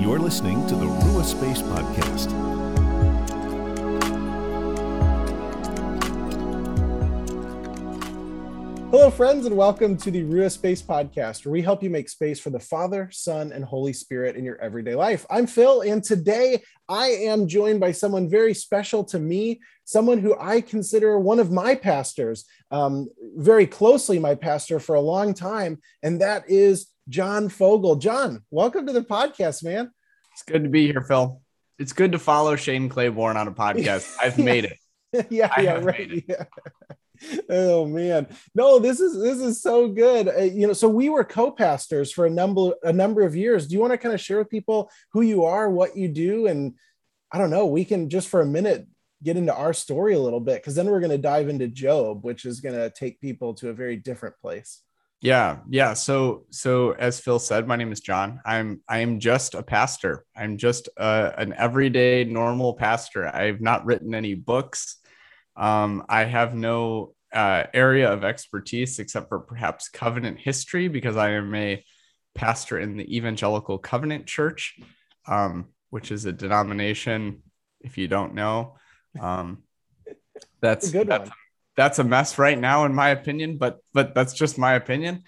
You're listening to the Rua Space Podcast. Hello, friends, and welcome to the Rua Space Podcast, where we help you make space for the Father, Son, and Holy Spirit in your everyday life. I'm Phil, and today I am joined by someone very special to me, someone who I consider one of my pastors, um, very closely my pastor for a long time, and that is John Fogel. John, welcome to the podcast, man. It's good to be here, Phil. It's good to follow Shane Claiborne on a podcast. I've made it. yeah, I yeah, right. Yeah. oh man, no, this is this is so good. Uh, you know, so we were co-pastors for a number a number of years. Do you want to kind of share with people who you are, what you do, and I don't know, we can just for a minute get into our story a little bit because then we're going to dive into Job, which is going to take people to a very different place. Yeah, yeah. So, so as Phil said, my name is John. I'm I am just a pastor. I'm just uh, an everyday normal pastor. I've not written any books. Um, I have no uh, area of expertise except for perhaps covenant history because I am a pastor in the Evangelical Covenant Church, um, which is a denomination. If you don't know, um, that's a good that's, one. That's a mess right now, in my opinion. But but that's just my opinion.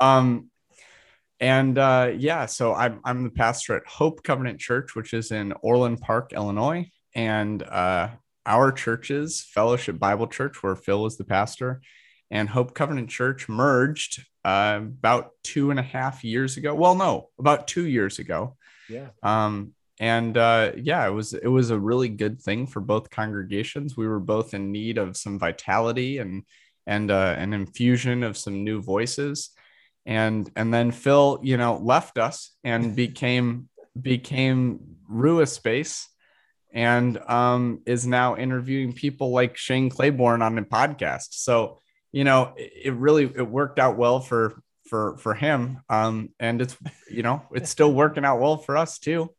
Um, and uh, yeah, so I'm I'm the pastor at Hope Covenant Church, which is in Orland Park, Illinois, and uh, our churches, Fellowship Bible Church, where Phil is the pastor, and Hope Covenant Church merged uh, about two and a half years ago. Well, no, about two years ago. Yeah. Um, and uh, yeah, it was it was a really good thing for both congregations. We were both in need of some vitality and and uh, an infusion of some new voices. And and then Phil, you know, left us and became became Rua Space and um, is now interviewing people like Shane Claiborne on a podcast. So you know, it, it really it worked out well for for for him, um, and it's you know it's still working out well for us too.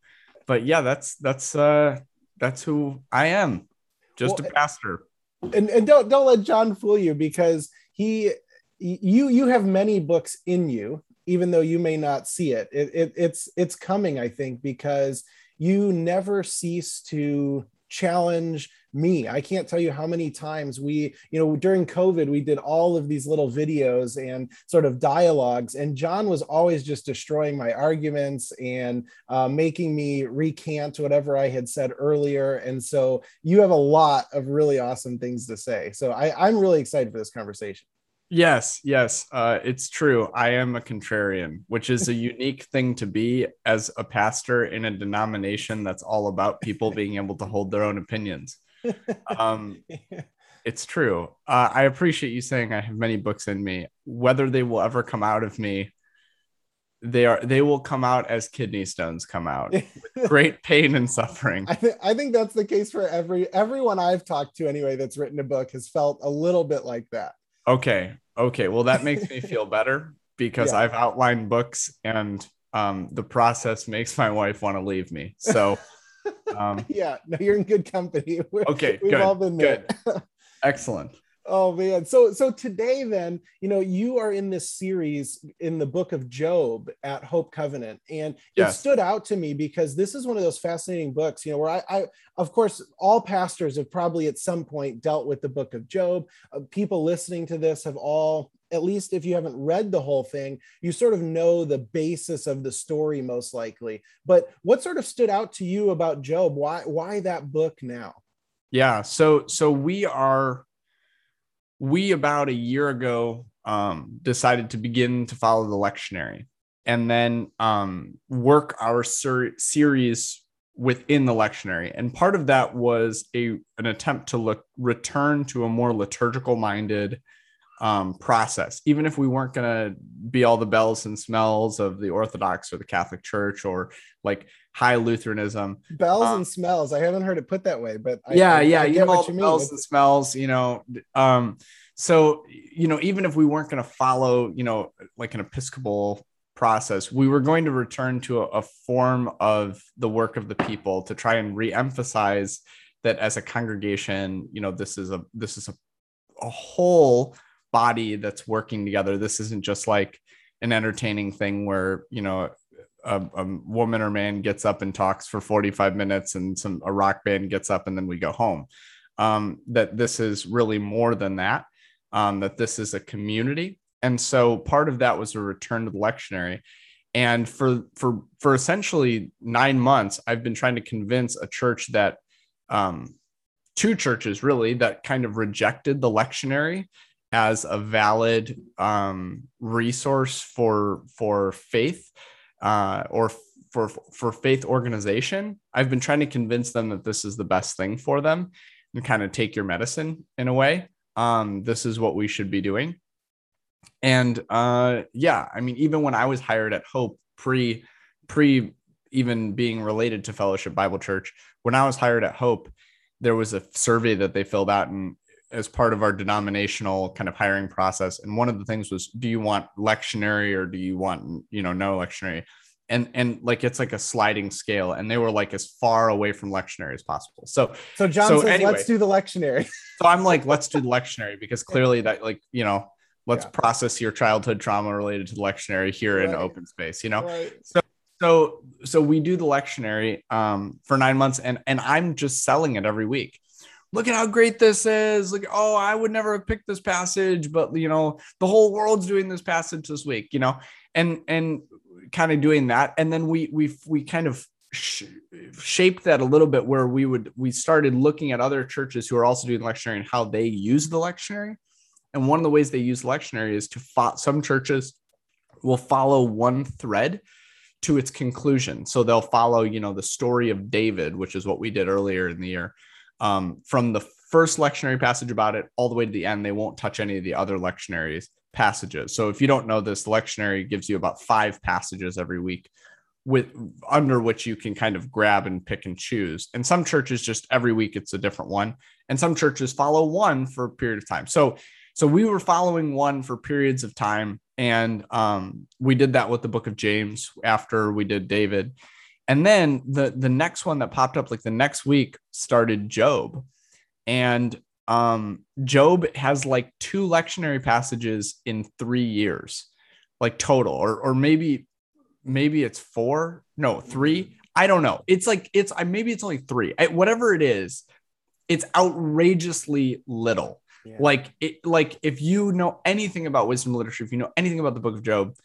But yeah, that's that's uh, that's who I am, just Well, a pastor. and, and don't don't let John fool you because he you you have many books in you even though you may not see it. It, it it's it's coming I think because you never cease to challenge me. I can't tell you how many times we, you know, during COVID, we did all of these little videos and sort of dialogues, and John was always just destroying my arguments and uh, making me recant whatever I had said earlier. And so you have a lot of really awesome things to say. So I, I'm really excited for this conversation. Yes, yes, uh, it's true. I am a contrarian, which is a unique thing to be as a pastor in a denomination that's all about people being able to hold their own opinions. Um, it's true. Uh, I appreciate you saying I have many books in me. Whether they will ever come out of me, they are. They will come out as kidney stones come out, with great pain and suffering. I think I think that's the case for every everyone I've talked to anyway that's written a book has felt a little bit like that. Okay. Okay. Well, that makes me feel better because Yeah. I've outlined books and um, the process makes my wife want to leave me. So, um, Yeah, no, you're in good company. We're- okay, we've good, all been there. good, excellent. Oh man. So so today then, you know, you are in this series in the book of Job at Hope Covenant. And it stood out to me because this is one of those fascinating books, you know, where I, I of course all pastors have probably at some point dealt with the book of Job. Uh, people listening to this have all at least if you haven't read the whole thing, you sort of know the basis of the story most likely. But what sort of stood out to you about Job? Why why that book now? Yeah. So, so we are, we about a year ago um, decided to begin to follow the lectionary and then um, work our ser- series within the lectionary. And part of that was a an attempt to look return to a more liturgical minded um, process, even if we weren't going to be all the bells and smells of the Orthodox or the Catholic Church or like high Lutheranism. bells Um, and smells. I haven't heard it put that way, but I, yeah, I, yeah, I you know what you mean. bells and smells, you know. Um, so you know, even if we weren't going to follow, you know, like an Episcopal process, we were going to return to a, a form of the work of the people to try and re-emphasize that as a congregation, you know, this is a this is a, a whole body that's working together. This isn't just like an entertaining thing where you know a, a woman or man gets up and talks for 45 minutes and some a rock band gets up and then we go home. Um, that this is really more than that um, that this is a community. And so part of that was a return to the lectionary. And for for for essentially nine months i've been trying to convince a church that um, two churches really that kind of rejected the lectionary as a valid um, resource for for faith uh, or for for faith organization. I've been trying to convince them that this is the best thing for them and kind of take your medicine in a way. Um, this is what we should be doing. And uh, yeah, I mean, even when I was hired at Hope pre pre even being related to Fellowship Bible Church, when I was hired at Hope, there was a survey that they filled out and as part of our denominational kind of hiring process and one of the things was do you want lectionary or do you want you know no lectionary and and like it's like a sliding scale and they were like as far away from lectionary as possible so so john so says anyway, let's do the lectionary so i'm like let's do the lectionary because clearly that like you know let's yeah. process your childhood trauma related to the lectionary here right. in open space you know right. so so so we do the lectionary um, for nine months and and i'm just selling it every week look at how great this is. Like oh i would never have picked this passage but you know the whole world's doing this passage this week you know and and kind of doing that. And then we we we kind of sh- shaped that a little bit where we would we started looking at other churches who are also doing lectionary and how they use the lectionary. And one of the ways they use lectionary is to fo- some churches will follow one thread to its conclusion. So they'll follow you know the story of david which is what we did earlier in the year um, from the first lectionary passage about it all the way to the end. They won't touch any of the other lectionaries passages. So if you don't know this, the lectionary gives you about five passages every week with under which you can kind of grab and pick and choose. And some churches just every week it's a different one, and some churches follow one for a period of time. So so we were following one for periods of time, and um, we did that with the book of James after we did David. And then the the next one that popped up like the next week started Job. And um Job has like two lectionary passages in 3 years. Like total or or maybe maybe it's 4, no, 3. I don't know. It's like it's maybe it's only 3. I, whatever it is, it's outrageously little. Yeah. Like it like if you know anything about wisdom literature, if you know anything about the book of Job,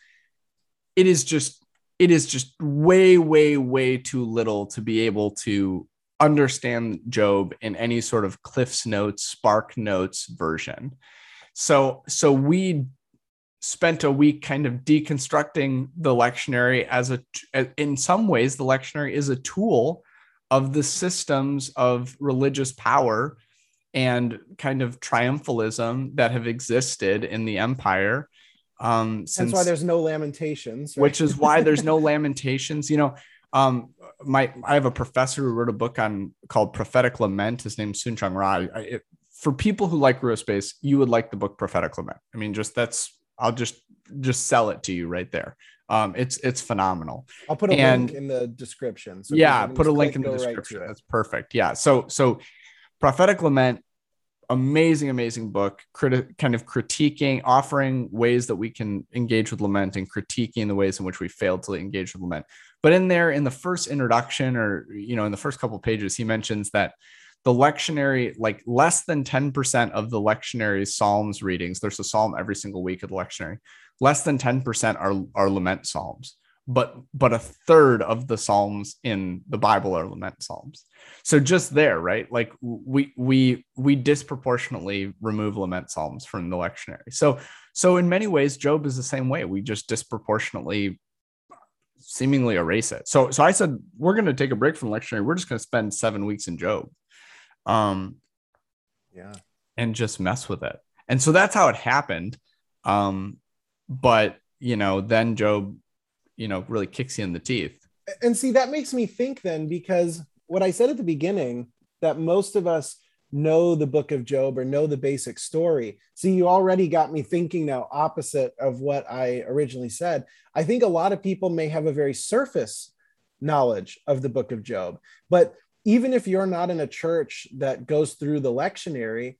it is just it is just way, way, way too little to be able to understand Job in any sort of Cliff's Notes, Spark Notes version. So, so we spent a week kind of deconstructing the lectionary as a, in some ways, the lectionary is a tool of the systems of religious power and kind of triumphalism that have existed in the empire um, since, That's why there's no lamentations, right? which is why there's no lamentations. You know, um, my I have a professor who wrote a book on called Prophetic Lament. His name's Soong-Chan Rah. I, it, for people who like Rua Space, you would like the book Prophetic Lament. I mean, just that's I'll just just sell it to you right there. Um, it's it's phenomenal. I'll put a and, link in the description. So yeah, put a link in the description. Right That's perfect. Yeah. So so prophetic lament amazing, amazing book, criti- kind of critiquing, offering ways that we can engage with lament and critiquing the ways in which we failed to engage with lament. But in there, in the first introduction, or you know, in the first couple pages, he mentions that the lectionary, like less than 10% of the lectionary psalms readings, there's a psalm every single week of the lectionary, less than 10% are, are lament psalms but but a third of the psalms in the bible are lament psalms. So just there right? Like we we we disproportionately remove lament psalms from the lectionary. So so in many ways job is the same way. We just disproportionately seemingly erase it. So so i said we're going to take a break from lectionary. We're just going to spend seven weeks in job um yeah. and just mess with it. And so that's how it happened. Um but you know then job you know really kicks you in the teeth. And see that makes me think then because what i said at the beginning that most of us know the book of job or know the basic story. See you already got me thinking now opposite of what i originally said. I think a lot of people may have a very surface knowledge of the book of job but even if you're not in a church that goes through the lectionary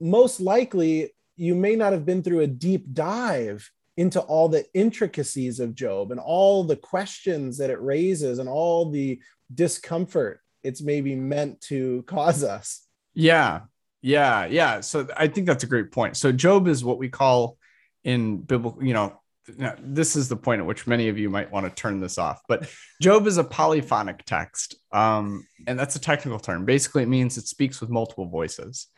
most likely you may not have been through a deep dive into all the intricacies of Job and all the questions that it raises and all the discomfort it's maybe meant to cause us. Yeah. Yeah. Yeah. So I think that's a great point. So Job is what we call in biblical, you know, this is the point at which many of you might want to turn this off, but Job is a polyphonic text. Um, and that's a technical term. Basically, it means it speaks with multiple voices.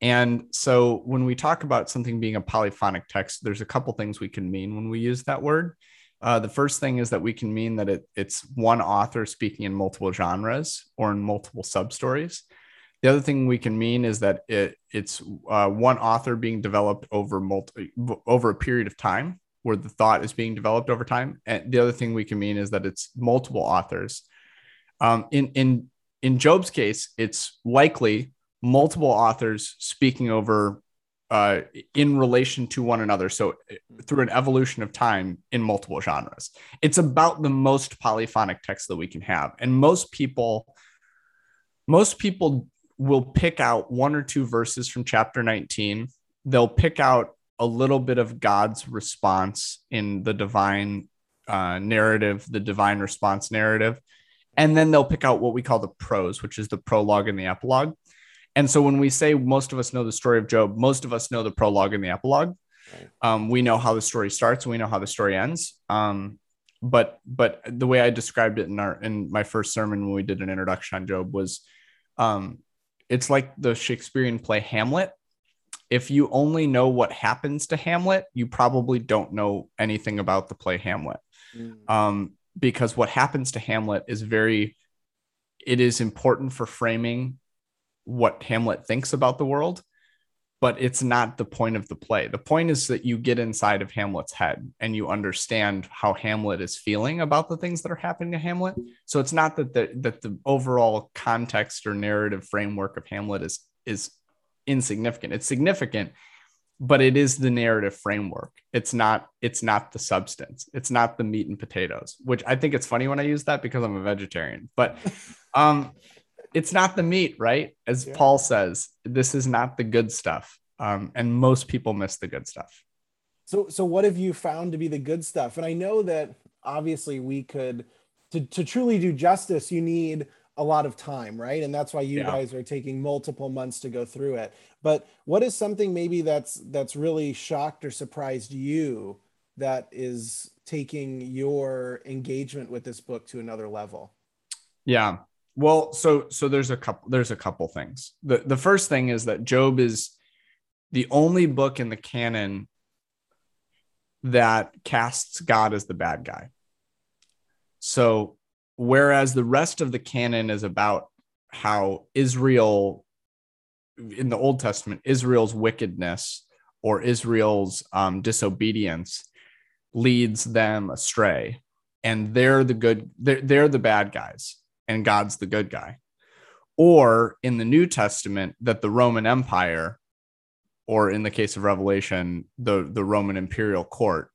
And so when we talk about something being a polyphonic text, there's a couple things we can mean when we use that word. Uh, the first thing is that we can mean that it, it's one author speaking in multiple genres or in multiple substories. The other thing we can mean is that it, it's uh, one author being developed over multi, over a period of time, where the thought is being developed over time. And the other thing we can mean is that it's multiple authors. Um, in in in Job's case, it's likely multiple authors speaking over uh, in relation to one another. So through an evolution of time in multiple genres, it's about the most polyphonic text that we can have. And most people, most people will pick out one or two verses from chapter 19. They'll pick out a little bit of God's response in the divine uh, narrative, the divine response narrative. And then they'll pick out what we call the prose, which is the prologue and the epilogue. And so when we say most of us know the story of Job, most of us know the prologue and the epilogue. Right. Um, we know how the story starts, we know how the story ends. Um, but but the way I described it in our in my first sermon when we did an introduction on Job was um, it's like the Shakespearean play Hamlet. If you only know what happens to Hamlet, you probably don't know anything about the play Hamlet. Mm. Um, because what happens to Hamlet is very it is important for framing what Hamlet thinks about the world, but it's not the point of the play. The point is that you get inside of Hamlet's head and you understand how Hamlet is feeling about the things that are happening to Hamlet. So it's not that the that the overall context or narrative framework of Hamlet is is insignificant. It's significant, but it is the narrative framework. It's not it's not the substance. It's not the meat and potatoes, which I think it's funny when I use that because I'm a vegetarian. But um it's not the meat, right? As yeah. Paul says, this is not the good stuff. Um, and most people miss the good stuff. So, so what have you found to be the good stuff? And I know that obviously we could, to, to truly do justice, you need a lot of time, right? And that's why you yeah. guys are taking multiple months to go through it. But what is something maybe that's that's really shocked or surprised you that is taking your engagement with this book to another level? Yeah. Well, so so there's a couple there's a couple things. The the first thing is that Job is the only book in the canon that casts God as the bad guy. So whereas the rest of the canon is about how Israel in the Old Testament, Israel's wickedness or Israel's um, disobedience leads them astray, and they're the good, they're, they're the bad guys and God's the good guy. Or in the New Testament, that the Roman Empire, or in the case of Revelation, the, the Roman imperial court,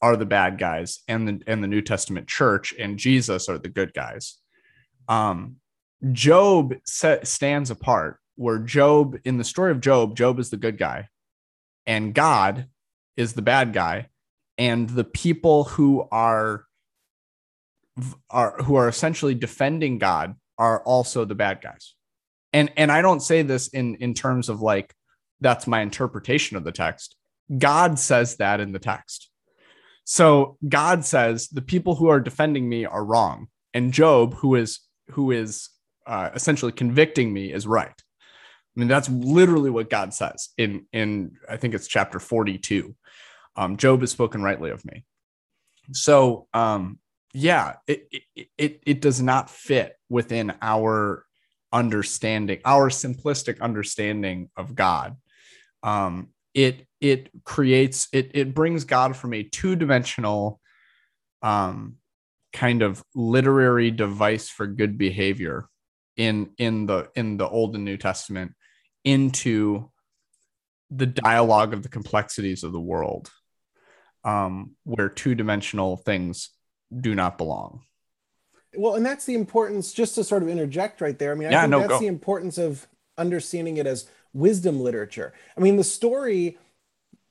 are the bad guys, and the and the New Testament church and Jesus are the good guys. Um, Job set, stands apart, where Job in the story of Job, Job is the good guy, and God is the bad guy, and the people who are are who are essentially defending God are also the bad guys. And and I don't say this in in terms of like that's my interpretation of the text. God says that in the text. So God says the people who are defending me are wrong, and Job, who is who is uh, essentially convicting me, is right. I mean, that's literally what God says in in I think it's chapter forty two. Um, Job has spoken rightly of me. So um, yeah, it, it, it, it does not fit within our understanding, our simplistic understanding of God. Um, it it creates it it brings God from a two dimensional, um, kind of literary device for good behavior in in the in the Old and New Testament into the dialogue of the complexities of the world, um, where two dimensional things do not belong. Well, and that's the importance, just to sort of interject right there. I mean, I yeah, think no, that's go. the importance of understanding it as wisdom literature. I mean, the story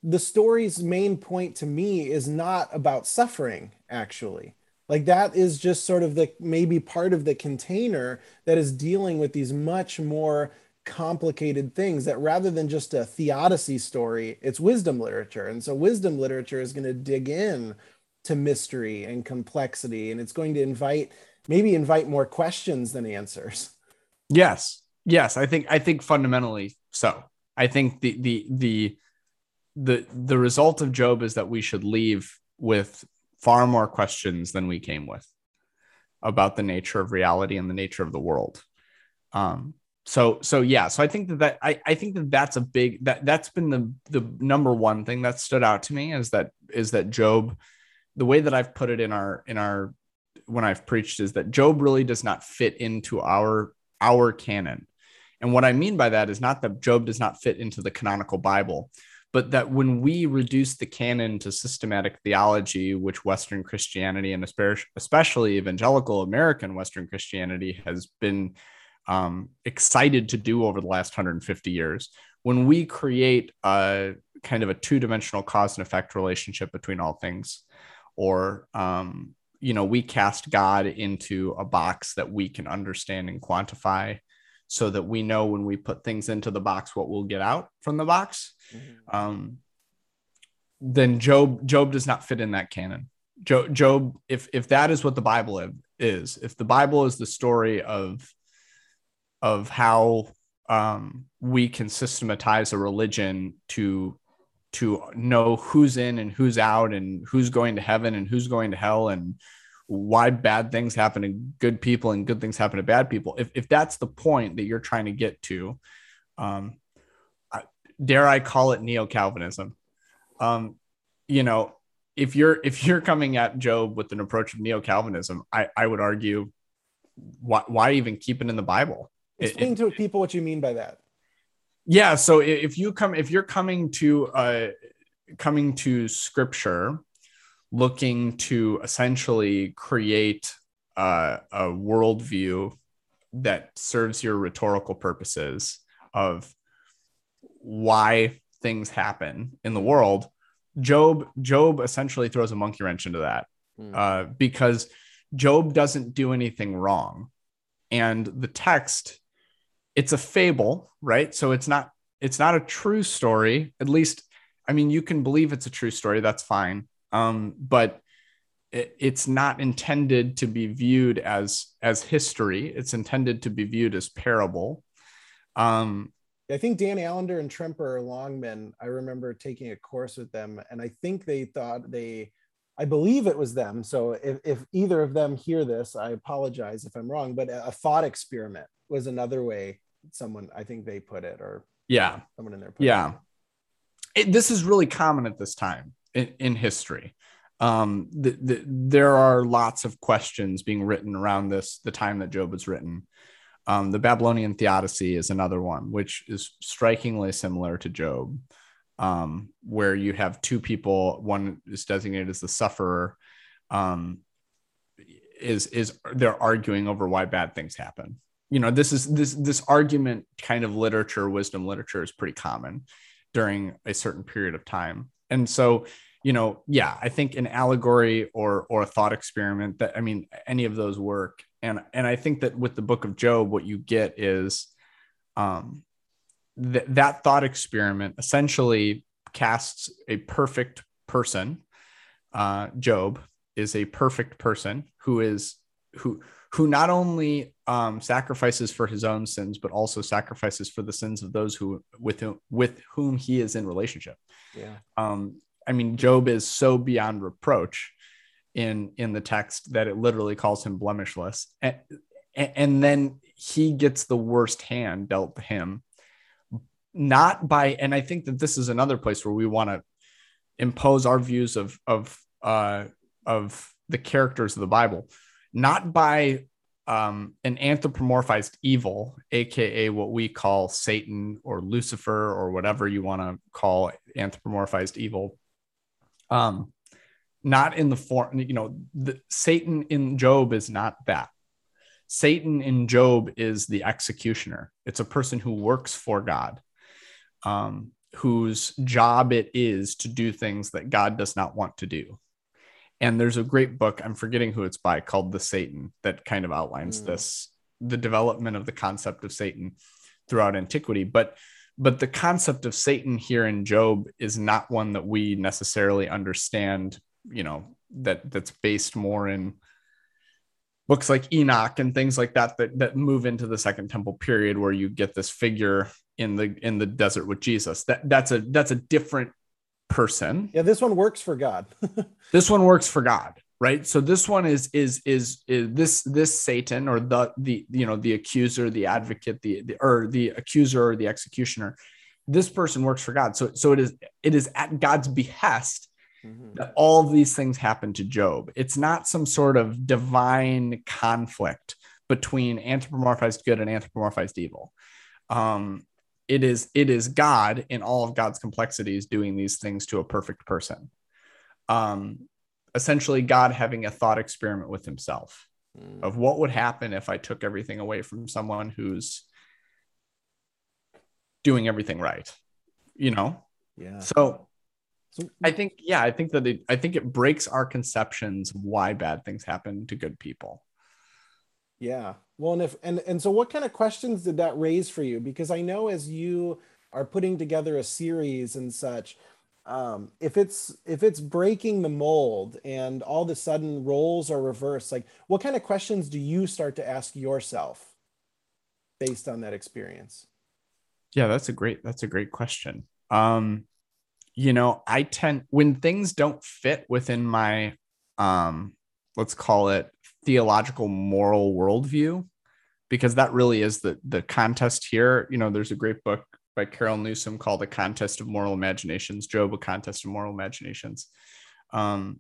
the story's main point to me is not about suffering actually like that is just sort of the maybe part of the container that is dealing with these much more complicated things that rather than just a theodicy story it's wisdom literature and so wisdom literature is going to dig in to mystery and complexity and it's going to invite maybe invite more questions than answers. Yes yes i think i think fundamentally so. I think the the the the the result of job is that we should leave with far more questions than we came with about the nature of reality and the nature of the world. Um so so yeah so i think that, that I, I think that that's a big that that's been the the number one thing that stood out to me is that is that job the way that i've put it in our in our when i've preached is that job really does not fit into our our canon. And what i mean by that is not that job does not fit into the canonical bible but that when we reduce the canon to systematic theology, which Western Christianity and especially evangelical American Western Christianity has been um, excited to do over the last 150 years, when we create a kind of a two dimensional cause and effect relationship between all things, or um, you know, we cast God into a box that we can understand and quantify so that we know when we put things into the box what we'll get out from the box mm-hmm. um, then job job does not fit in that canon job, job if if that is what the bible is if the bible is the story of of how um, we can systematize a religion to to know who's in and who's out and who's going to heaven and who's going to hell and why bad things happen to good people and good things happen to bad people. If, if that's the point that you're trying to get to, um, dare I call it neo Calvinism? Um, you know, if you're if you're coming at Job with an approach of neo Calvinism, I, I would argue, why, why even keep it in the Bible? Explain it, to people what you mean by that. Yeah, so if you come if you're coming to uh, coming to Scripture looking to essentially create uh, a worldview that serves your rhetorical purposes of why things happen in the world job job essentially throws a monkey wrench into that mm. uh, because job doesn't do anything wrong and the text it's a fable right so it's not it's not a true story at least i mean you can believe it's a true story that's fine um, but it, it's not intended to be viewed as as history. It's intended to be viewed as parable. Um, I think Dan Allender and Tremper Longman. I remember taking a course with them, and I think they thought they. I believe it was them. So if, if either of them hear this, I apologize if I'm wrong. But a thought experiment was another way someone I think they put it, or yeah, someone in there. yeah, it, this is really common at this time in, in history. Um, the, the, there are lots of questions being written around this, the time that Job was written. Um, the Babylonian Theodicy is another one, which is strikingly similar to Job, um, where you have two people. One is designated as the sufferer. Um, is is they're arguing over why bad things happen. You know, this is this this argument kind of literature, wisdom literature is pretty common during a certain period of time, and so you know, yeah, I think an allegory or or a thought experiment that I mean, any of those work. And and I think that with the book of Job, what you get is um th- that thought experiment essentially casts a perfect person. Uh, Job is a perfect person who is who who not only um, sacrifices for his own sins but also sacrifices for the sins of those who with whom with whom he is in relationship. Yeah. Um, I mean, Job is so beyond reproach in in the text that it literally calls him blemishless, and, and then he gets the worst hand dealt to him, not by. And I think that this is another place where we want to impose our views of of uh, of the characters of the Bible, not by um, an anthropomorphized evil, aka what we call Satan or Lucifer or whatever you want to call anthropomorphized evil, um, not in the form, you know, the, Satan in Job is not that. Satan in Job is the executioner. It's a person who works for God. Um, whose job it is to do things that God does not want to do. And there's a great book, I'm forgetting who it's by, called The Satan, that kind of outlines mm. this the development of the concept of Satan throughout antiquity. But but the concept of Satan here in Job is not one that we necessarily understand, you know, that that's based more in books like Enoch and things like that that that move into the second temple period where you get this figure in the in the desert with Jesus. That that's a that's a different person. Yeah, this one works for God. this one works for God, right? So this one is is is is this this Satan or the the you know the accuser, the advocate, the, the or the accuser or the executioner. This person works for God. So so it is it is at God's behest mm-hmm. that all of these things happen to Job. It's not some sort of divine conflict between anthropomorphized good and anthropomorphized evil. Um, it is it is God in all of God's complexities doing these things to a perfect person. Um, essentially, God having a thought experiment with Himself mm. of what would happen if I took everything away from someone who's doing everything right. You know. Yeah. So so I think, yeah, I think that it, I think it breaks our conceptions of why bad things happen to good people. Yeah. Well, and if and and so, what kind of questions did that raise for you? Because I know as you are putting together a series and such, um, if it's if it's breaking the mold and all of a sudden roles are reversed, like what kind of questions do you start to ask yourself based on that experience? Yeah, that's a great that's a great question. Um, you know, I tend when things don't fit within my um let's call it theological moral worldview, because that really is the the contest here. You know, there's a great book by Carol Newsom called The Contest of Moral Imaginations, Job, a contest of moral imaginations. Um,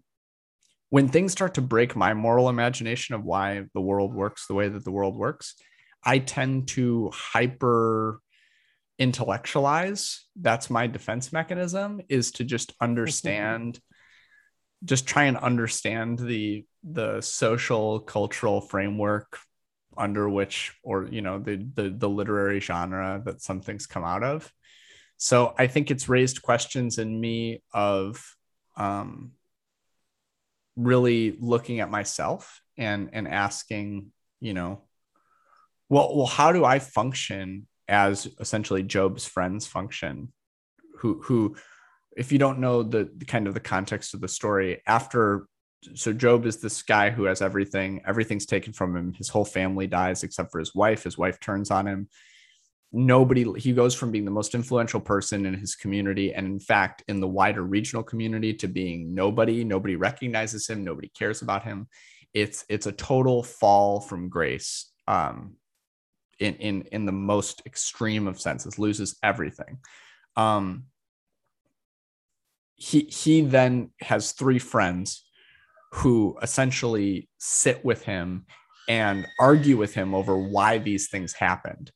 when things start to break my moral imagination of why the world works the way that the world works, I tend to hyper intellectualize that's my defense mechanism is to just understand just try and understand the the social cultural framework under which or you know the, the the literary genre that some things come out of. So i think it's raised questions in me of um really looking at myself and and asking you know well well how do i function as essentially Job's friends function, who who, if you don't know the, the kind of the context of the story, after so Job is this guy who has everything, everything's taken from him. His whole family dies except for his wife. His wife turns on him. Nobody, he goes from being the most influential person in his community and, in fact, in the wider regional community to being nobody. Nobody recognizes him. Nobody cares about him. It's it's a total fall from grace um, in in in the most extreme of senses, loses everything. Um, he he then has three friends who essentially sit with him and argue with him over why these things happened.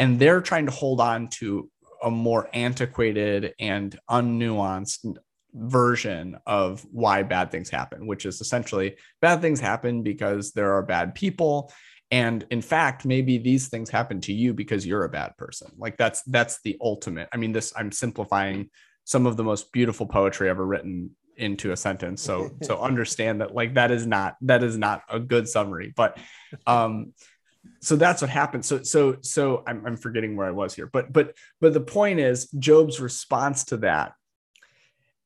And they're trying to hold on to a more antiquated and unnuanced version of why bad things happen, which is essentially bad things happen because there are bad people. And in fact maybe these things happen to you because you're a bad person. Like that's that's the ultimate. I mean this i'm simplifying some of the most beautiful poetry ever written into a sentence. So so understand that like that is not that is not a good summary but um so that's what happened. So so so I'm, I'm forgetting where i was here but but but the point is job's response to that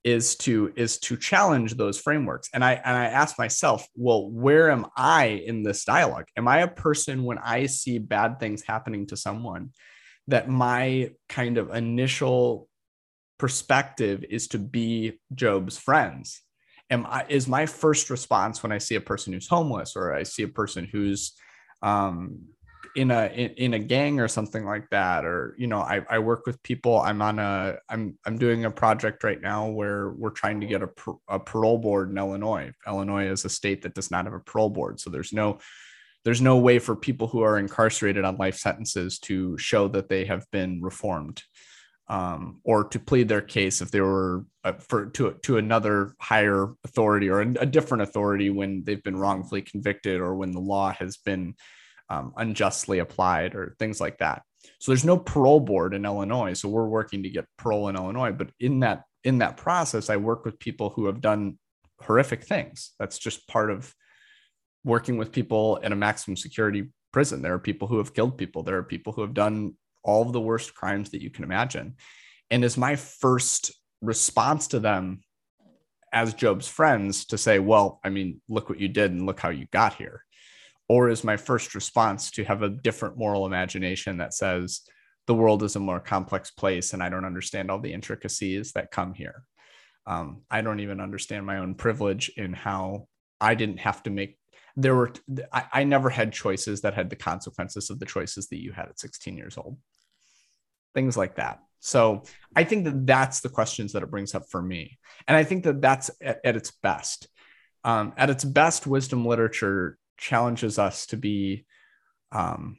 is to is to challenge those frameworks. And i and i ask myself well where am i in this dialogue? Am i a person when i see bad things happening to someone that my kind of initial perspective is to be job's friends. Am i is my first response when i see a person who's homeless or i see a person who's um in a in, in, a gang or something like that or you know I, I work with people i'm on a i'm i'm doing a project right now where we're trying to get a, a parole board in illinois. Illinois is a state that does not have a parole board so there's no there's no way for people who are incarcerated on life sentences to show that they have been reformed um, or to plead their case if they were uh, for to to another higher authority or a, a different authority when they've been wrongfully convicted or when the law has been um, unjustly applied or things like that. So there's no parole board in Illinois. So we're working to get parole in Illinois. But in that in that process, I work with people who have done horrific things. That's just part of working with people in a maximum security prison. There are people who have killed people. There are people who have done all of the worst crimes that you can imagine. And as my first response to them as Job's friends to say, well, I mean, look what you did and look how you got here. Or is my first response to have a different moral imagination that says the world is a more complex place and I don't understand all the intricacies that come here. Um, I don't even understand my own privilege in how I didn't have to make there were I, I never had choices that had the consequences of the choices that you had at 16 years old. Things like that. So i think that that's the questions that it brings up for me. And i think that that's at, at its best. Um, at its best wisdom literature challenges us to be um,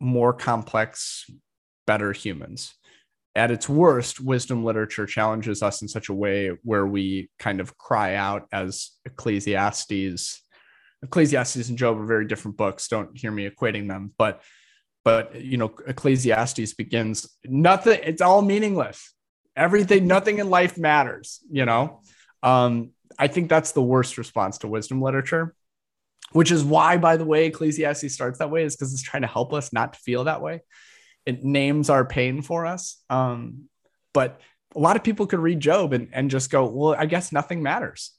more complex better humans. At its worst wisdom literature challenges us in such a way where we kind of cry out as ecclesiastes Ecclesiastes and Job are very different books. Don't hear me equating them, but but you know, Ecclesiastes begins nothing. It's all meaningless. Everything, nothing in life matters. You know, um, I think that's the worst response to wisdom literature, which is why, by the way, Ecclesiastes starts that way is because it's trying to help us not to feel that way. It names our pain for us. Um, but a lot of people could read Job and, and just go, well, I guess nothing matters.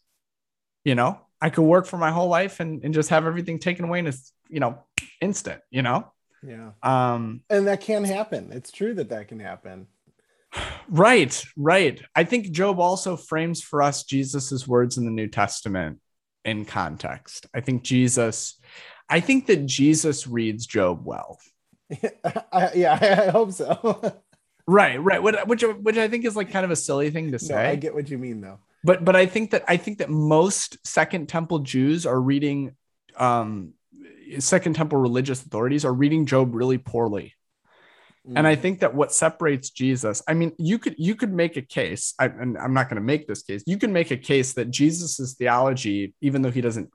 You know, I could work for my whole life and, and just have everything taken away in a, you know, instant, you know? Yeah. Um, and that can happen. It's true that that can happen. Right, right. I think Job also frames for us Jesus's words in the New Testament in context. I think Jesus, I think that Jesus reads Job well. I, yeah, I hope so. right, right. Which, which I think is like kind of a silly thing to say. No, I get what you mean though but but I think that I think that most Second Temple Jews are reading um, Second Temple religious authorities are reading Job really poorly. Mm. And I mm. think that what separates Jesus, I mean, you could you could make a case, I, and I'm not going to make this case. You can make a case that Jesus's theology, even though he doesn't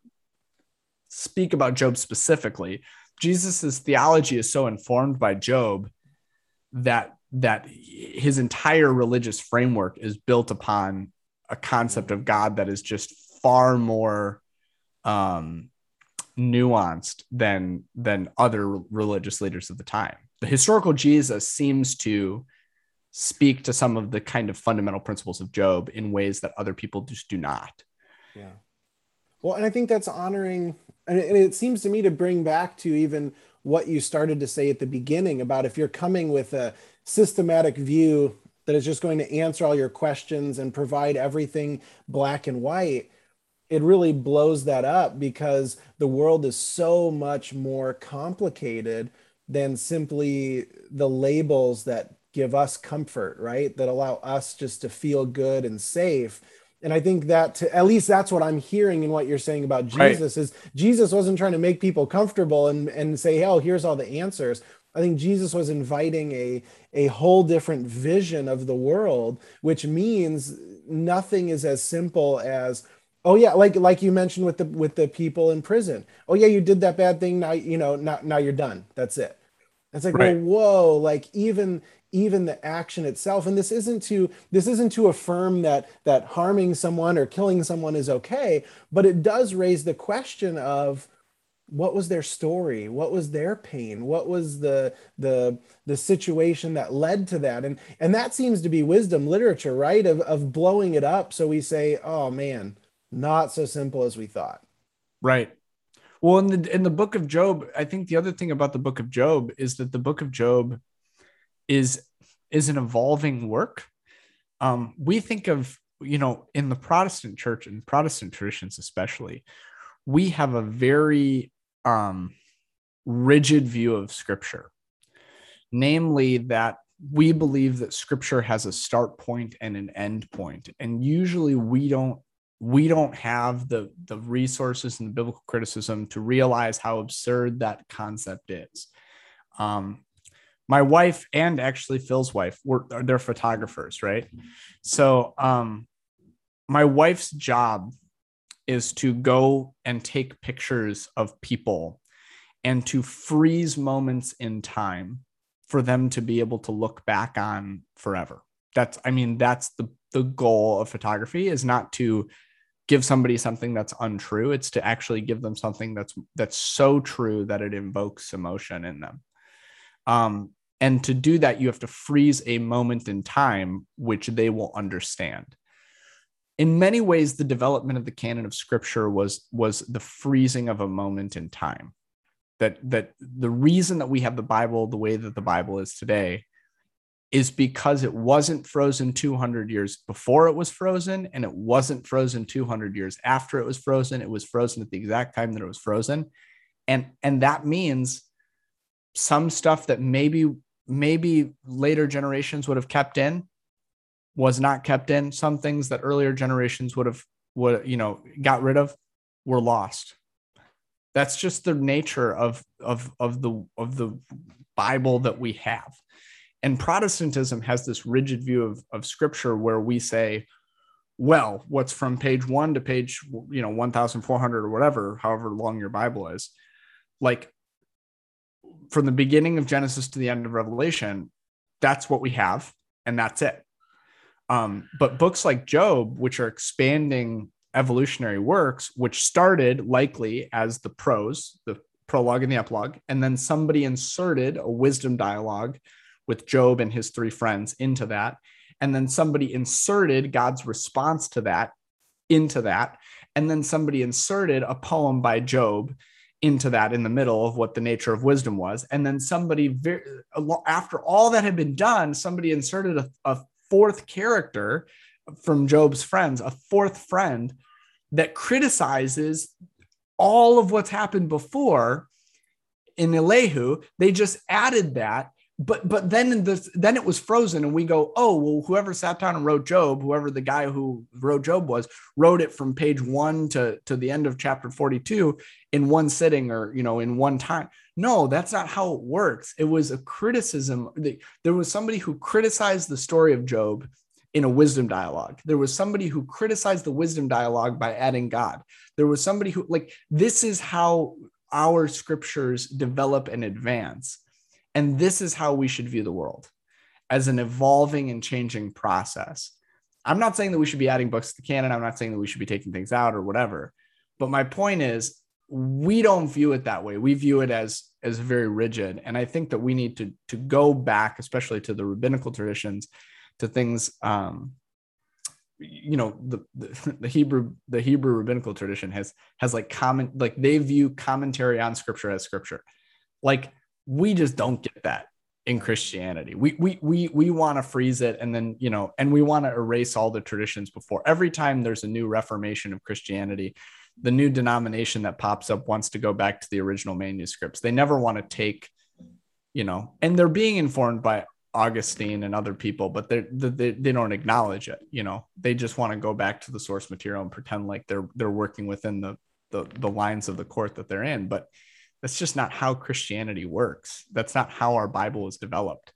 speak about Job specifically, Jesus's theology is so informed by Job that that his entire religious framework is built upon a concept of God that is just far more um, nuanced than than other religious leaders of the time. The historical Jesus seems to speak to some of the kind of fundamental principles of Job in ways that other people just do not. Yeah. Well, and I think that's honoring, and it seems to me to bring back to even what you started to say at the beginning about if you're coming with a systematic view that is just going to answer all your questions and provide everything black and white, it really blows that up because the world is so much more complicated than simply the labels that give us comfort, right? That allow us just to feel good and safe. And I think that to, at least that's what I'm hearing in what you're saying about Jesus right. is Jesus wasn't trying to make people comfortable and, and say, oh, here's all the answers. I think Jesus was inviting a, a whole different vision of the world, which means nothing is as simple as, oh yeah, like like you mentioned with the with the people in prison. Oh yeah, you did that bad thing. Now you know now now you're done. That's it. It's like right. well, whoa, like even even the action itself and this isn't to this isn't to affirm that that harming someone or killing someone is okay but it does raise the question of what was their story? What was their pain? What was the the the situation that led to that? And and that seems to be wisdom literature right? Of, of blowing it up. So we say oh man not so simple as we thought. Right. Well in the in the book of job i think the other thing about the book of job is that the book of job is is an evolving work. Um we think of you know in the protestant church and protestant traditions especially we have a very um, rigid view of scripture, namely that we believe that scripture has a start point and an end point. And usually we don't we don't have the the resources and the biblical criticism to realize how absurd that concept is. Um my wife and actually phil's wife were they're photographers right? So um my wife's job is to go and take pictures of people and to freeze moments in time for them to be able to look back on forever. That's, I mean, that's the, the goal of photography is not to give somebody something that's untrue. It's to actually give them something that's, that's so true that it invokes emotion in them. Um, and to do that, you have to freeze a moment in time, which they will understand. In many ways, the development of the canon of scripture was, was the freezing of a moment in time. That that the reason that we have the bible the way that the bible is today is because it wasn't frozen 200 years before it was frozen and it wasn't frozen 200 years after it was frozen. It was frozen at the exact time that it was frozen. And and that means some stuff that maybe maybe later generations would have kept in was not kept in some things that earlier generations would have would you know got rid of were lost. That's just the nature of of of the of the bible that we have. And protestantism has this rigid view of, of scripture where we say well what's from page 1 to page you know 1400 or whatever however long your bible is like from the beginning of genesis to the end of revelation that's what we have and that's it um, but books like job which are expanding evolutionary works, which started likely as the prose, the prologue and the epilogue, and then somebody inserted a wisdom dialogue with Job and his three friends into that. And then somebody inserted God's response to that into that. And then somebody inserted a poem by Job into that in the middle of what the nature of wisdom was. And then somebody, after all that had been done, somebody inserted a, a fourth character from Job's friends, a fourth friend that criticizes all of what's happened before in Elihu. They just added that, but but then the then it was frozen, and we go, oh well, whoever sat down and wrote Job, whoever the guy who wrote Job was, wrote it from page one to to the end of chapter forty two in one sitting or you know in one time. No, that's not how it works. It was a criticism. There was somebody who criticized the story of Job in a wisdom dialogue. There was somebody who criticized the wisdom dialogue by adding God. There was somebody who, like, this is how our scriptures develop and advance. And this is how we should view the world as an evolving and changing process. I'm not saying that we should be adding books to the canon. I'm not saying that we should be taking things out or whatever. But my point is, we don't view it that way. We view it as as very rigid. And I think that we need to to go back, especially to the rabbinical traditions, to things um, you know the, the, the hebrew the hebrew rabbinical tradition has has like comment like they view commentary on scripture as scripture like we just don't get that in christianity we we we, we want to freeze it and then you know and we want to erase all the traditions before every time there's a new reformation of christianity the new denomination that pops up wants to go back to the original manuscripts they never want to take you know and they're being informed by Augustine and other people, but they they they don't acknowledge it. You know, they just want to go back to the source material and pretend like they're they're working within the the the lines of the court that they're in. But that's just not how Christianity works. That's not how our Bible was developed.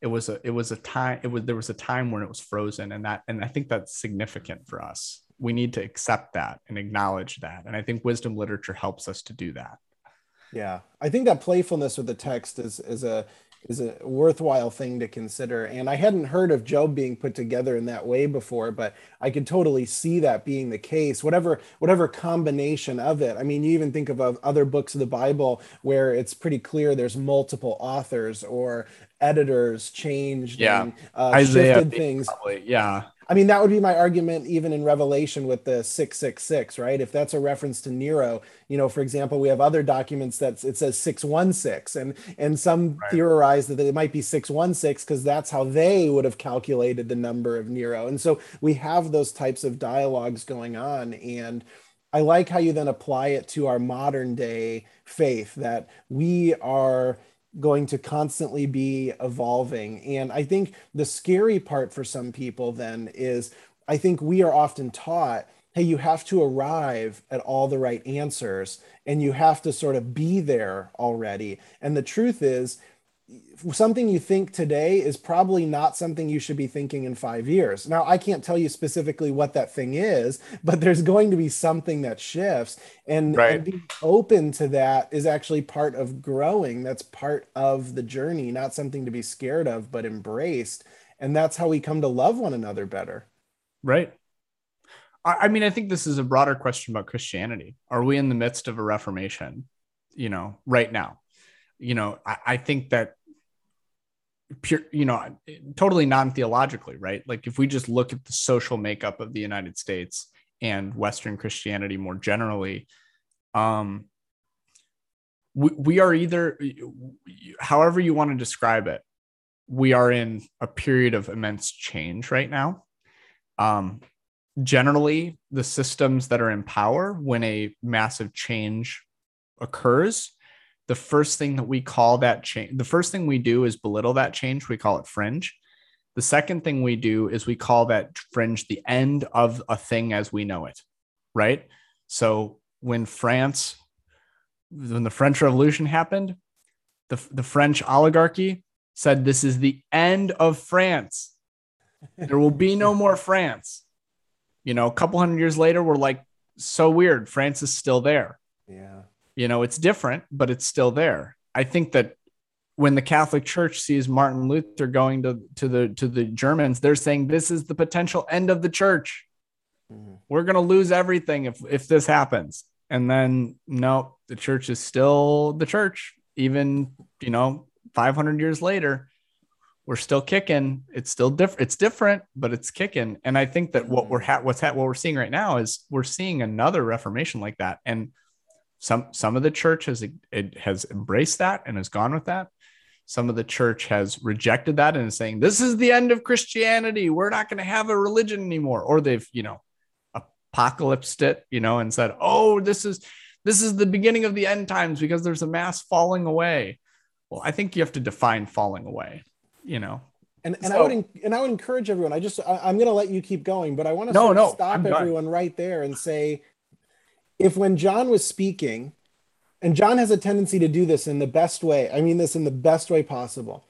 It was a it was a time it was there was a time when it was frozen, and that and I think that's significant for us. We need to accept that and acknowledge that, and I think wisdom literature helps us to do that. Yeah, I think that playfulness with the text is is a is a worthwhile thing to consider. And I hadn't heard of Job being put together in that way before, but I could totally see that being the case. Whatever whatever combination of it. I mean, you even think of other books of the Bible where it's pretty clear there's multiple authors or editors changed yeah. and uh, Isaiah shifted things. Probably, yeah. I mean, that would be my argument even in Revelation with the 666, right? If that's a reference to Nero, you know, for example, we have other documents that it says 616 and and some right. theorize that it might be 616 because that's how they would have calculated the number of Nero. And so we have those types of dialogues going on and I like how you then apply it to our modern day faith that we are going to constantly be evolving. And I think the scary part for some people then is I think we are often taught hey, you have to arrive at all the right answers and you have to sort of be there already. And the truth is, something you think today is probably not something you should be thinking in five years. Now, I can't tell you specifically what that thing is, but there's going to be something that shifts. And, Right. and being open to that is actually part of growing. That's part of the journey, not something to be scared of, but embraced. And that's how we come to love one another better. Right. I, I mean, I think this is a broader question about Christianity. Are we in the midst of a reformation, you know, right now? You know, I, I think that pure, you know, totally non-theologically, right? Like if we just look at the social makeup of the United States and Western Christianity more generally, um, we, we are either, however you want to describe it, we are in a period of immense change right now. Um, generally, the systems that are in power when a massive change occurs, the first thing that we call that change, the first thing we do is belittle that change. We call it fringe. The second thing we do is we call that fringe the end of a thing as we know it, right? So when France, when the French Revolution happened, the, the French oligarchy said, This is the end of France. There will be no more France. You know, a couple hundred years later, we're like, so weird. France is still there. Yeah. You know, it's different, but it's still there. I think that when the Catholic Church sees Martin Luther going to, to the to the Germans, they're saying this is the potential end of the church. Mhm. We're gonna lose everything if if this happens. And then no, the church is still the church, even you know, 500 years later, we're still kicking. It's still different. It's different, but it's kicking. And I think that what we're ha- what's ha- what we're seeing right now is we're seeing another reformation like that. And some some of the church has it has embraced that and has gone with that. Some of the church has rejected that and is saying this is the end of Christianity. We're not going to have a religion anymore. Or they've you know apocalypsed it, you know, and said, oh, this is this is the beginning of the end times because there's a mass falling away. Well, I think you have to define falling away. You know, And, and I would and I would encourage everyone. I just I, I'm going to let you keep going, but I want to No, sort of no, stop everyone right there and say, if when John was speaking, and John has a tendency to do this in the best way. I mean this in the best way possible.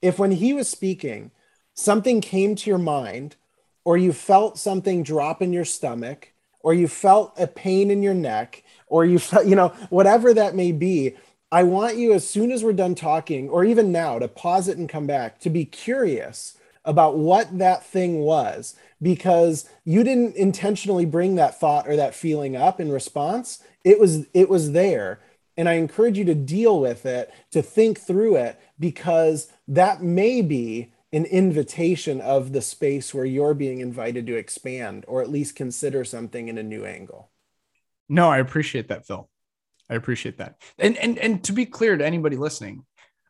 If when he was speaking, something came to your mind, or you felt something drop in your stomach, or you felt a pain in your neck, or you felt, you know, whatever that may be, I want you, as soon as we're done talking, or even now, to pause it and come back, to be curious about what that thing was, because you didn't intentionally bring that thought or that feeling up in response. It was it was there. And I encourage you to deal with it, to think through it, because that may be an invitation of the space where you're being invited to expand or at least consider something in a new angle. no, I appreciate that, Phil. I appreciate that. And and and to be clear to anybody listening,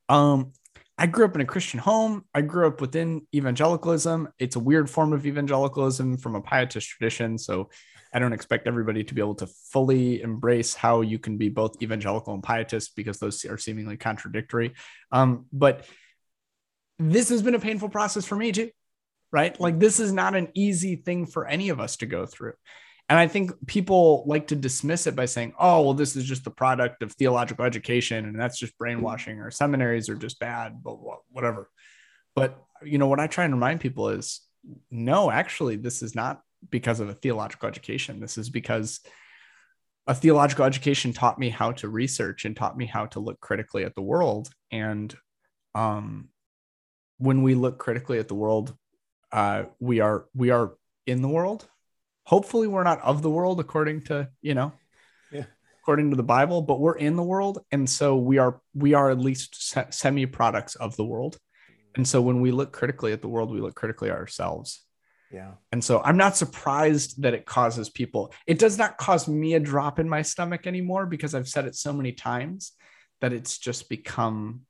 um, I grew up in a Christian home. I grew up within evangelicalism. It's a weird form of evangelicalism from a pietist tradition. So I don't expect everybody to be able to fully embrace how you can be both evangelical and pietist because those are seemingly contradictory. Um, but this has been a painful process for me too, right? Like this is not an easy thing for any of us to go through. And I think people like to dismiss it by saying, oh, well, this is just the product of theological education and that's just brainwashing or seminaries are just bad, but wha- whatever. But, you know, what I try and remind people is no, actually, this is not because of a theological education. This is because a theological education taught me how to research and taught me how to look critically at the world. And um, when we look critically at the world, uh, we are we are in the world. Hopefully, we're not of the world, according to you know, Yeah. according to the Bible, but we're in the world, and so we are we are at least se- semi products of the world. And so when we look critically at the world, we look critically at ourselves. Yeah. And so I'm not surprised that it causes people, it does not cause me a drop in my stomach anymore because I've said it so many times that it's just become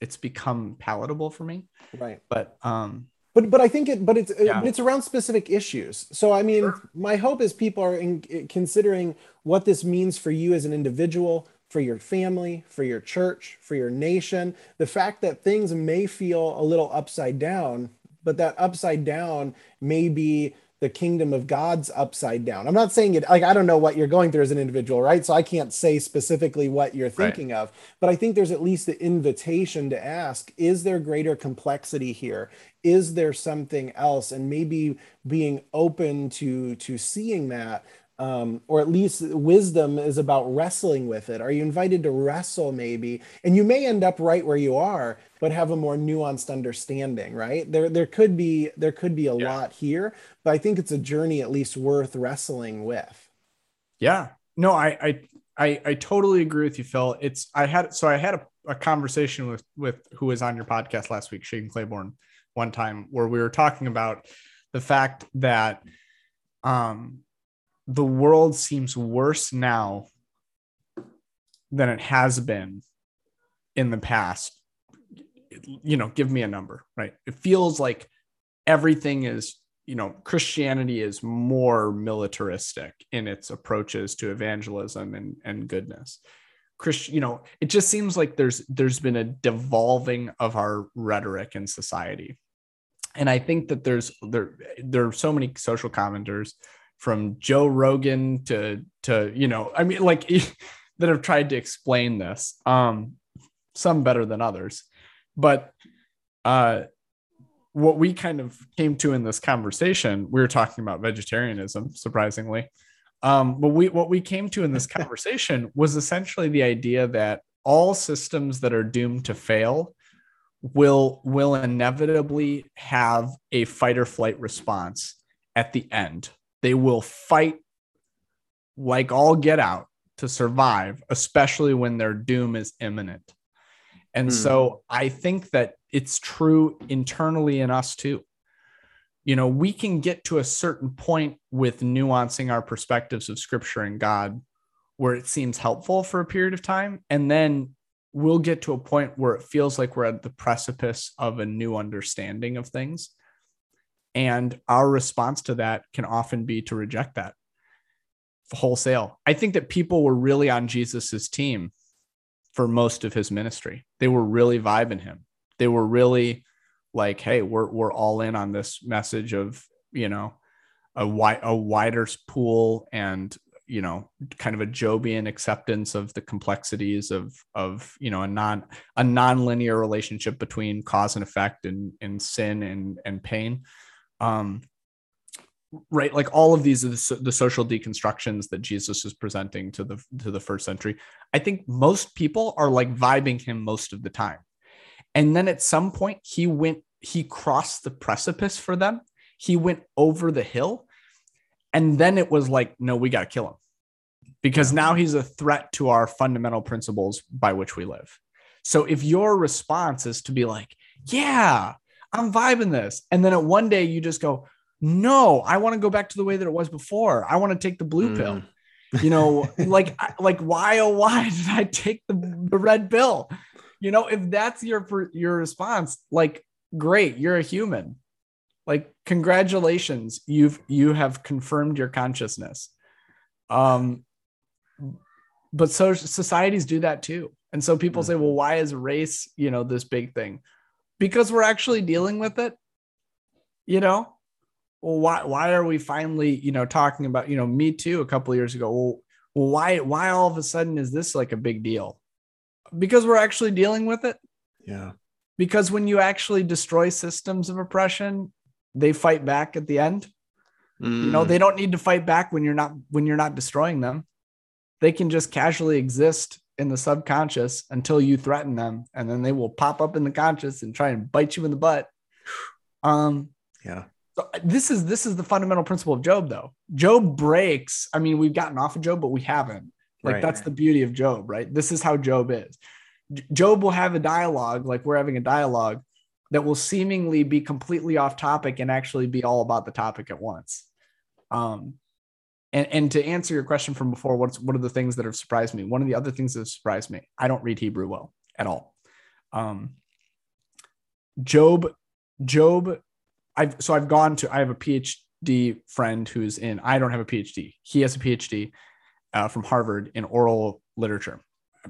it's become palatable for me. Right. But um but but I think it but it's uh, Yeah. it's around specific issues. So I mean, Sure. my hope is people are in, eh, considering what this means for you as an individual, for your family, for your church, for your nation. The fact that things may feel a little upside down, but that upside down may be the kingdom of God's upside down. I'm not saying it like I don't know what you're going through as an individual, right? So I can't say specifically what you're thinking right. of, but I think there's at least the invitation to ask, is there greater complexity here? Is there something else? And maybe being open to to seeing that um, or at least wisdom is about wrestling with it. Are you invited to wrestle maybe? And you may end up right where you are, but have a more nuanced understanding, right? There, there could be there could be a yeah. lot here, but I think it's a journey at least worth wrestling with. Yeah, no, I, I, I, I totally agree with you, Phil. It's I had so I had a, a conversation with with who was on your podcast last week, Shane Claiborne, one time where we were talking about the fact that um the world seems worse now than it has been in the past. You know give me a number right? It feels like everything is you know christianity is more militaristic in its approaches to evangelism and and goodness. Christian you know it just seems like there's there's been a devolving of our rhetoric in society. And i think that there's there there are so many social commenters from Joe Rogan to to you know I mean like that have tried to explain this um some better than others. But uh what we kind of came to in this conversation we were talking about vegetarianism surprisingly. Um but we what we came to in this conversation was essentially the idea that all systems that are doomed to fail will will inevitably have a fight or flight response at the end they will fight like all get out to survive, especially when their doom is imminent. And mm. so I think that it's true internally in us too. You know, we can get to a certain point with nuancing our perspectives of scripture and God where it seems helpful for a period of time. And then we'll get to a point where it feels like we're at the precipice of a new understanding of things. And our response to that can often be to reject that wholesale. I think that people were really on Jesus's team for most of his ministry. They were really vibing him. They were really like, hey, we're we're all in on this message of, you know, a a wider pool and you know kind of a jobian acceptance of the complexities of of you know a non a non-linear relationship between cause and effect and and sin and and pain um, right like all of these are the, the, social deconstructions that jesus is presenting to the to the first century. I think most people are like vibing him most of the time. And then at some point he went he crossed the precipice for them. He went over the hill. And then it was like no we got to kill him. Because now he's a threat to our fundamental principles by which we live. So if your response is to be like yeah I'm vibing this. And then at one day you just go, no, I want to go back to the way that it was before. I want to take the blue mm. pill. You know, like like why oh why did I take the, the red pill? You know, if that's your your response, like great, you're a human. Like congratulations, you've you have confirmed your consciousness. Um but so societies do that too. And so people mm. say, well, why is race, you know, this big thing? Because we're actually dealing with it you know? Well why why are we finally you know talking about you know me too a couple years ago? Well, well why why all of a sudden is this like a big deal? Because we're actually dealing with it. Yeah. Because when you actually destroy systems of oppression they fight back at the end. Mm. you know mm. they don't need to fight back when you're not when you're not destroying them. They can just casually exist in the subconscious until you threaten them and then they will pop up in the conscious and try and bite you in the butt. Um yeah. so this is this is the fundamental principle of job though. Job breaks i mean we've gotten off of job but we haven't. Like right. that's the beauty of job right? This is how job is. Job will have a dialogue like we're having a dialogue that will seemingly be completely off topic and actually be all about the topic at once. Um and, and to answer your question from before, what's what are the things that have surprised me? One of the other things that have surprised me, I don't read Hebrew well at all. Um, Job, Job, I've so I've gone to I have a PhD friend who's in. I don't have a PhD. He has a PhD uh, from Harvard in oral literature.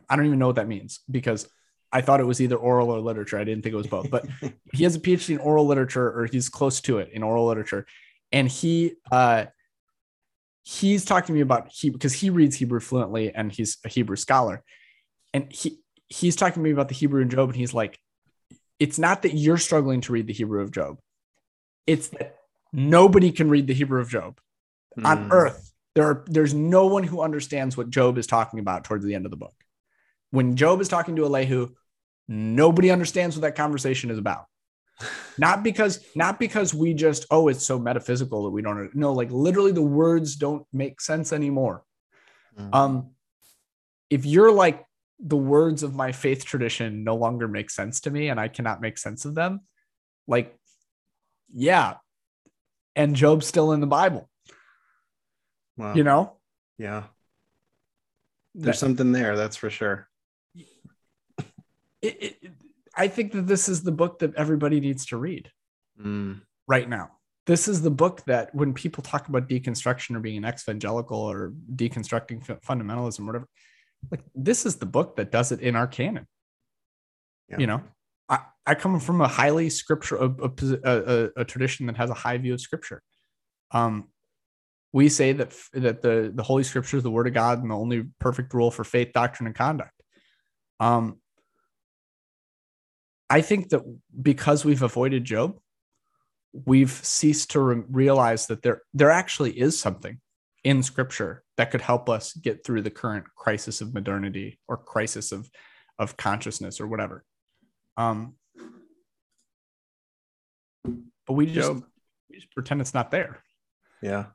I don't even know what that means because I thought it was either oral or literature. I didn't think it was both, but he has a PhD in oral literature, or he's close to it in oral literature and he uh he's talking to me about he because he reads Hebrew fluently and he's a Hebrew scholar. And he he's talking to me about the Hebrew in Job, and he's like, it's not that you're struggling to read the Hebrew of Job. It's that nobody can read the Hebrew of Job mm. on hmm. earth. There are there's no one who understands what Job is talking about towards the end of the book. When Job is talking to Elihu, nobody understands what that conversation is about not because not because we just oh it's so metaphysical that we don't know like literally the words don't make sense anymore. Mm-hmm. um if you're like the words of my faith tradition no longer make sense to me and i cannot make sense of them like yeah. And job's still in the bible. Wow. you know? Yeah. There's that, something there that's for sure. It, it, I think that this is the book that everybody needs to read mm. right now. This is the book that when people talk about deconstruction or being an evangelical or deconstructing fundamentalism, or whatever, like this is the book that does it in our canon. Yeah. You know, I, I come from a highly scripture, a, a, a, a tradition that has a high view of scripture. Um, we say that that the the Holy Scripture is the Word of God and the only perfect rule for faith, doctrine, and conduct. Um, I think that because we've avoided Job, we've ceased to re- realize that there there actually is something in Scripture that could help us get through the current crisis of modernity or crisis of of consciousness or whatever. Um, but we just Job. we just pretend it's not there. Yeah.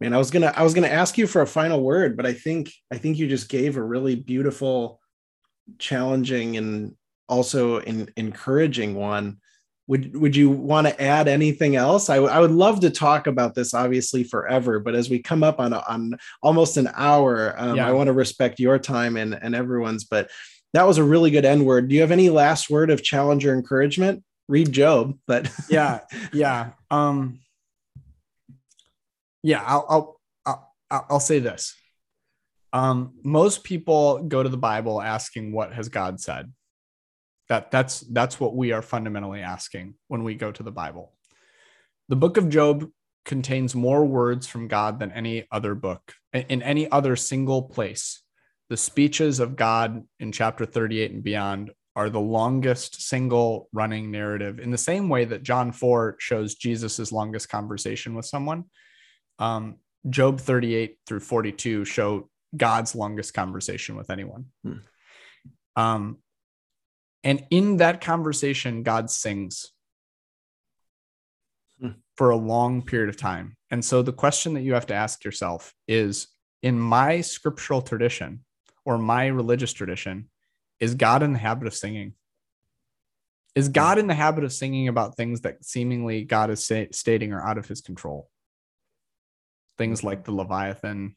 Man, I was gonna I was gonna ask you for a final word, but I think I think you just gave a really beautiful, challenging and also an encouraging one. Would would you want to add anything else? I, w- I would love to talk about this obviously forever but as we come up on on almost an hour um, yeah. i want to respect your time and and everyone's but that was a really good end word. Do you have any last word of challenge or encouragement? Read job but yeah yeah um yeah i'll i'll i'll, I'll say this. Um most people go to the bible asking what has god said that that's that's what we are fundamentally asking when we go to the Bible. The book of Job contains more words from God than any other book in any other single place. The speeches of God in chapter 38 and beyond are the longest single running narrative in the same way that John 4 shows Jesus's longest conversation with someone. Um, Job 38 through 42 show God's longest conversation with anyone. Hmm. Um, and in that conversation, God sings hmm. for a long period of time. And so the question that you have to ask yourself is in my scriptural tradition or my religious tradition, is God in the habit of singing? Is God in the habit of singing about things that seemingly God is say, stating are out of his control? Things like the Leviathan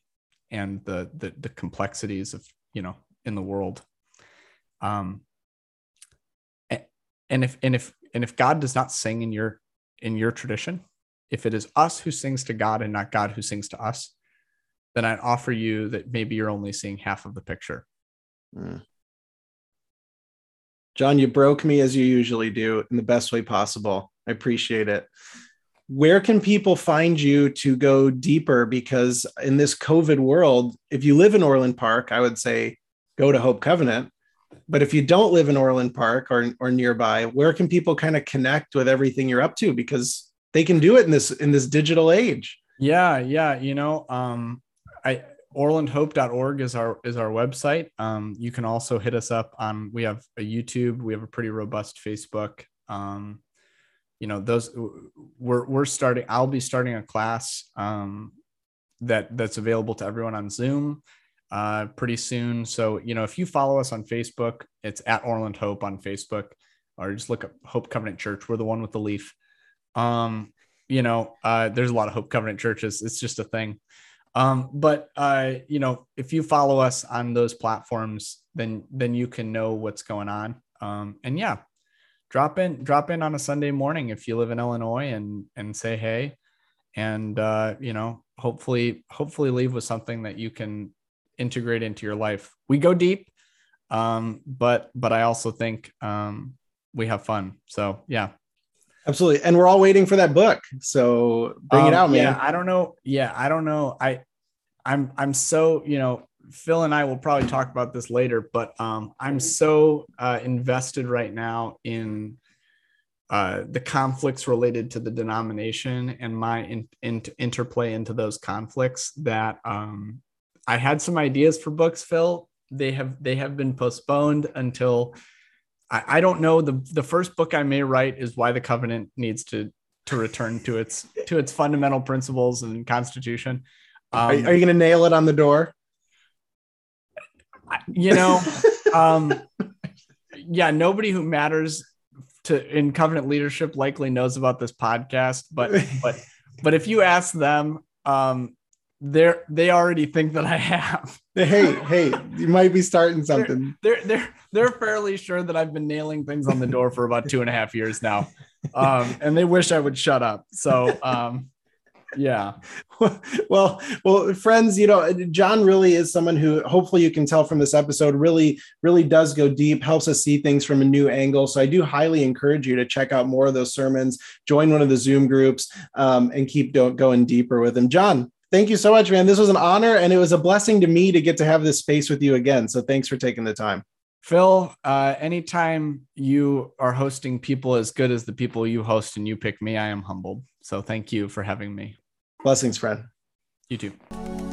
and the, the, the complexities of, you know, in the world. Um, and if and if and if god does not sing in your in your tradition if it is us who sings to god and not god who sings to us then i'd offer you that maybe you're only seeing half of the picture. Mm. john you broke me as you usually do in the best way possible. I appreciate it. Where can people find you to go deeper? Because in this covid world if you live in orland park i would say go to hope covenant but if you don't live in Orland Park or or nearby, where can people kind of connect with everything you're up to? Because they can do it in this in this digital age. Yeah, yeah. You know, um, I orlandhope.org is our is our website. Um, you can also hit us up on we have a YouTube, we have a pretty robust Facebook. Um, you know, those we're we're starting, I'll be starting a class um that that's available to everyone on Zoom uh, pretty soon. So, you know, if you follow us on Facebook, it's at Orland Hope on Facebook, or just look up Hope Covenant Church. We're the one with the leaf. Um, you know, uh, there's a lot of Hope Covenant churches. It's just a thing. Um, but uh, you know, if you follow us on those platforms, then then you can know what's going on. Um, and yeah, drop in drop in on a Sunday morning if you live in Illinois and and say hey, and uh, you know, hopefully hopefully leave with something that you can integrate into your life. We go deep, um, but but I also think um, we have fun. So yeah. Absolutely. And we're all waiting for that book. So bring um, it out, man. Yeah, I don't know. Yeah, I don't know. I I'm I'm so, you know, Phil and I will probably talk about this later, but um I'm so uh invested right now in uh, the conflicts related to the denomination and my in, in, interplay into those conflicts that um, I had some ideas for books, Phil. They have they have been postponed until I, I don't know. The the first book I may write is why the covenant needs to to return to its to its fundamental principles and constitution. Um, are, are, you going to nail it on the door? You know, um, yeah. Nobody who matters to in covenant leadership likely knows about this podcast, but but but if you ask them, um, they're they already think that I have. hey, hey, you might be starting something. They're, they're they're they're fairly sure that I've been nailing things on the door for about two and a half years now, um, and they wish I would shut up. So um, yeah well well friends you know john really is someone who hopefully you can tell from this episode really really does go deep helps us see things from a new angle so i do highly encourage you to check out more of those sermons join one of the zoom groups um, and keep going deeper with him john thank you so much man this was an honor and it was a blessing to me to get to have this space with you again so thanks for taking the time Phil, uh, anytime you are hosting people as good as the people you host and you pick me, I am humbled. So thank you for having me. Blessings, friend. You too.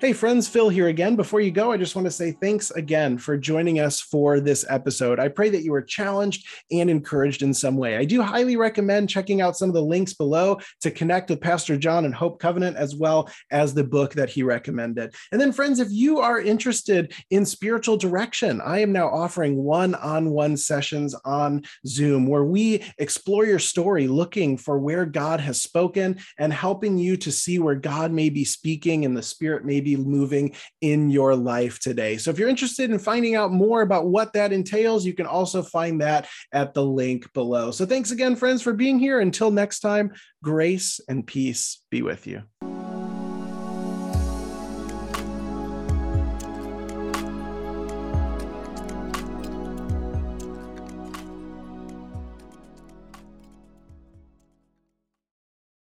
Hey, friends, Phil here again. Before you go, I just want to say thanks again for joining us for this episode. I pray that you were challenged and encouraged in some way. I do highly recommend checking out some of the links below to connect with Pastor John and Hope Covenant, as well as the book that he recommended. And then, friends, if you are interested in spiritual direction, I am now offering one on one sessions on Zoom where we explore your story, looking for where God has spoken and helping you to see where God may be speaking and the Spirit may be be moving in your life today. So if you're interested in finding out more about what that entails, you can also find that at the link below. So thanks again, friends, for being here. Until next time, grace and peace be with you.